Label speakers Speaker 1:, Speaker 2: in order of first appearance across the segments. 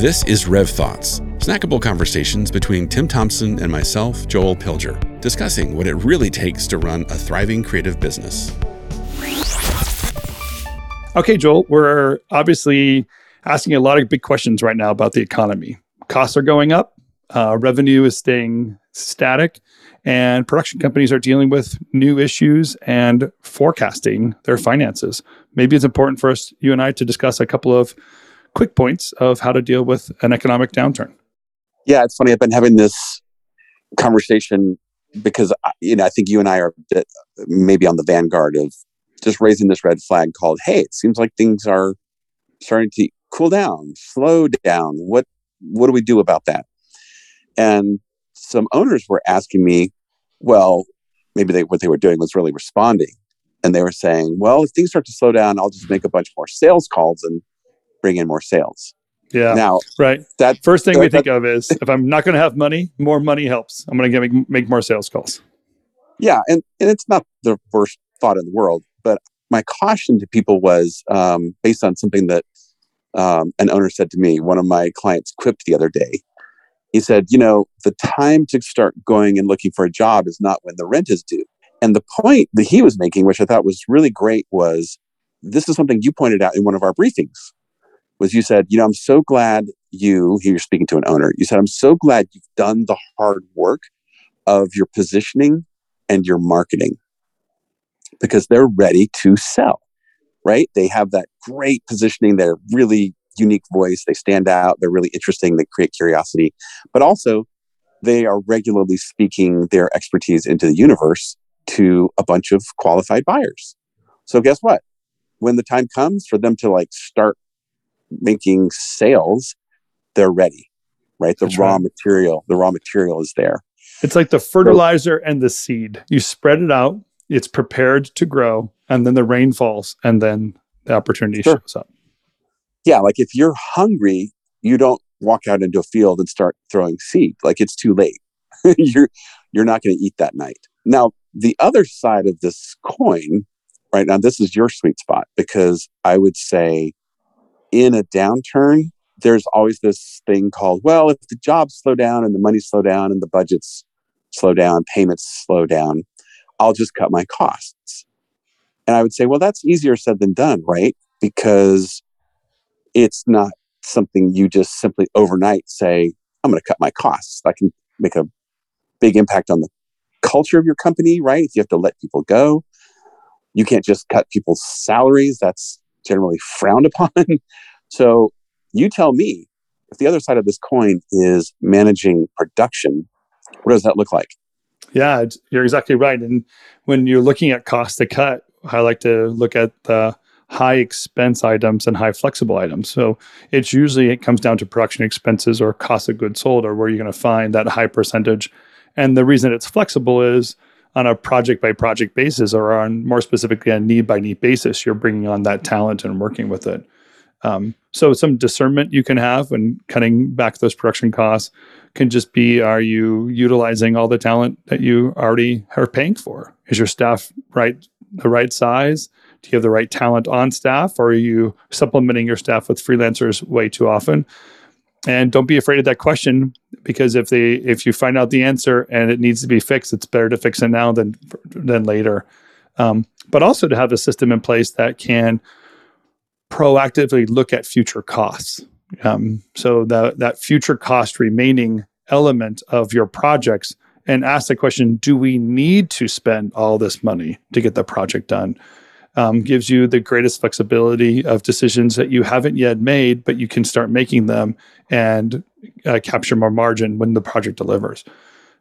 Speaker 1: This is Rev Thoughts, snackable conversations between Tim Thompson and myself, Joel Pilger, discussing what it really takes to run a thriving creative business.
Speaker 2: Okay, Joel, we're obviously asking a lot of big questions right now about the economy. Costs are going up, uh, revenue is staying static, and production companies are dealing with new issues and forecasting their finances. Maybe it's important for us, you and I, to discuss a couple of quick points of how to deal with an economic downturn.
Speaker 3: Yeah, it's funny. I've been having this conversation because you know I think you and I are maybe on the vanguard of just raising this red flag called, "Hey, it seems like things are starting to cool down, slow down. What what do we do about that?" And some owners were asking me, "Well, maybe they what they were doing was really responding." And they were saying, "Well, if things start to slow down, I'll just make a bunch more sales calls and bring in more sales.
Speaker 2: Yeah.
Speaker 3: Now,
Speaker 2: right. That first thing we think that, of is if I'm not going to have money, more money helps. I'm going to make, make more sales calls.
Speaker 3: Yeah, and and it's not the worst thought in the world, but my caution to people was um, based on something that um, an owner said to me. One of my clients quipped the other day. He said, "You know, the time to start going and looking for a job is not when the rent is due." And the point that he was making, which I thought was really great, was this is something you pointed out in one of our briefings was you said, you know, I'm so glad you, here you're speaking to an owner, you said, I'm so glad you've done the hard work of your positioning and your marketing because they're ready to sell, right? They have that great positioning, they're really unique voice, they stand out, they're really interesting, they create curiosity, but also they are regularly speaking their expertise into the universe to a bunch of qualified buyers. So guess what? When the time comes for them to like start making sales, they're ready, right? The That's raw right. material, the raw material is there.
Speaker 2: It's like the fertilizer so, and the seed. You spread it out, it's prepared to grow, and then the rain falls, and then the opportunity sure. shows up.
Speaker 3: Yeah, like if you're hungry, you don't walk out into a field and start throwing seed. Like it's too late. you're you're not going to eat that night. Now, the other side of this coin, right now, this is your sweet spot because I would say in a downturn, there's always this thing called, well, if the jobs slow down and the money slow down and the budgets slow down, payments slow down, I'll just cut my costs. And I would say, well, that's easier said than done, right? Because it's not something you just simply overnight say, I'm going to cut my costs. I can make a big impact on the culture of your company, right? If you have to let people go, you can't just cut people's salaries. That's generally frowned upon. so you tell me if the other side of this coin is managing production, what does that look like?
Speaker 2: Yeah, you're exactly right. And when you're looking at cost to cut, I like to look at the high expense items and high flexible items. So it's usually it comes down to production expenses or cost of goods sold or where you're going to find that high percentage. And the reason it's flexible is on a project by project basis or on more specifically a need by need basis, you're bringing on that talent and working with it. Um, so some discernment you can have when cutting back those production costs can just be: Are you utilizing all the talent that you already are paying for? Is your staff right the right size? Do you have the right talent on staff, or are you supplementing your staff with freelancers way too often? and don't be afraid of that question because if they if you find out the answer and it needs to be fixed it's better to fix it now than than later. Um, but also to have a system in place that can proactively look at future costs. Um, so that that future cost remaining element of your projects and ask the question do we need to spend all this money to get the project done? Um, gives you the greatest flexibility of decisions that you haven't yet made, but you can start making them and uh, capture more margin when the project delivers.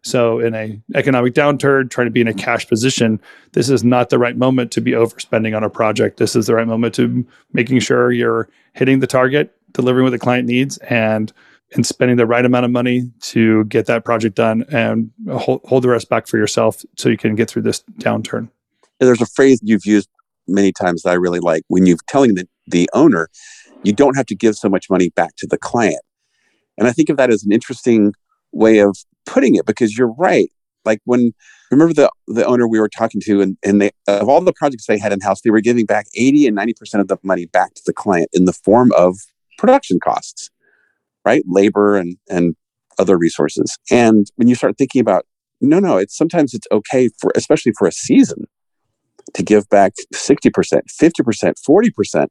Speaker 2: So, in a economic downturn, trying to be in a cash position, this is not the right moment to be overspending on a project. This is the right moment to making sure you're hitting the target, delivering what the client needs, and and spending the right amount of money to get that project done, and hold, hold the rest back for yourself so you can get through this downturn.
Speaker 3: There's a phrase you've used many times that I really like when you're telling the, the owner, you don't have to give so much money back to the client. And I think of that as an interesting way of putting it because you're right. Like when remember the the owner we were talking to, and, and they of all the projects they had in house, they were giving back 80 and 90% of the money back to the client in the form of production costs. right? Labor and and other resources. And when you start thinking about no, no, it's sometimes it's okay for especially for a season to give back 60%, 50%, 40%.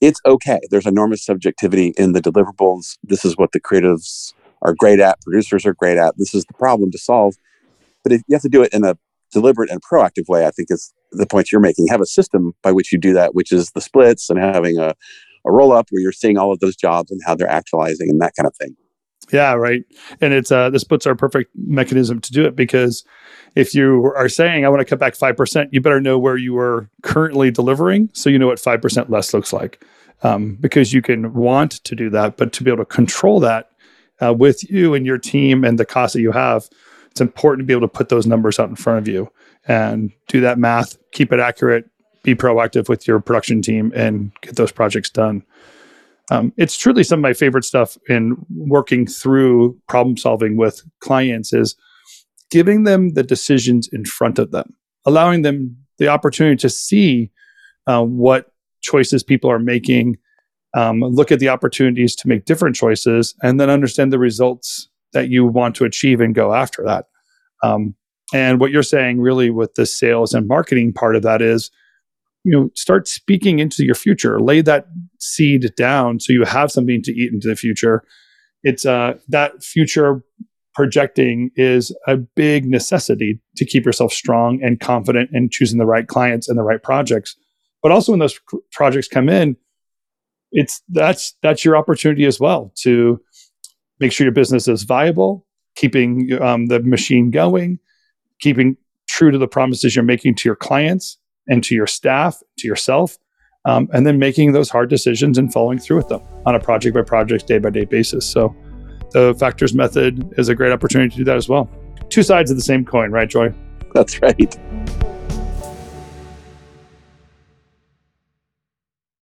Speaker 3: It's okay. There's enormous subjectivity in the deliverables. This is what the creatives are great at, producers are great at. This is the problem to solve. But if you have to do it in a deliberate and proactive way, I think is the point you're making. Have a system by which you do that, which is the splits and having a, a roll up where you're seeing all of those jobs and how they're actualizing and that kind of thing.
Speaker 2: Yeah, right. And it's uh, splits are a perfect mechanism to do it because if you are saying I want to cut back five percent, you better know where you are currently delivering, so you know what five percent less looks like. Um, because you can want to do that, but to be able to control that uh, with you and your team and the cost that you have, it's important to be able to put those numbers out in front of you and do that math, keep it accurate, be proactive with your production team, and get those projects done. Um, it's truly some of my favorite stuff in working through problem solving with clients is giving them the decisions in front of them, allowing them the opportunity to see uh, what choices people are making, um, look at the opportunities to make different choices, and then understand the results that you want to achieve and go after that. Um, and what you're saying, really, with the sales and marketing part of that is you know start speaking into your future. Lay that seed down so you have something to eat into the future. It's uh that future projecting is a big necessity to keep yourself strong and confident in choosing the right clients and the right projects. But also when those projects come in it's that's that's your opportunity as well to make sure your business is viable keeping um, the machine going keeping true to the promises you're making to your clients and to your staff, to yourself, um, and then making those hard decisions and following through with them on a project by project, day by day basis. So the factors method is a great opportunity to do that as well. Two sides of the same coin, right, Joel?
Speaker 3: That's right.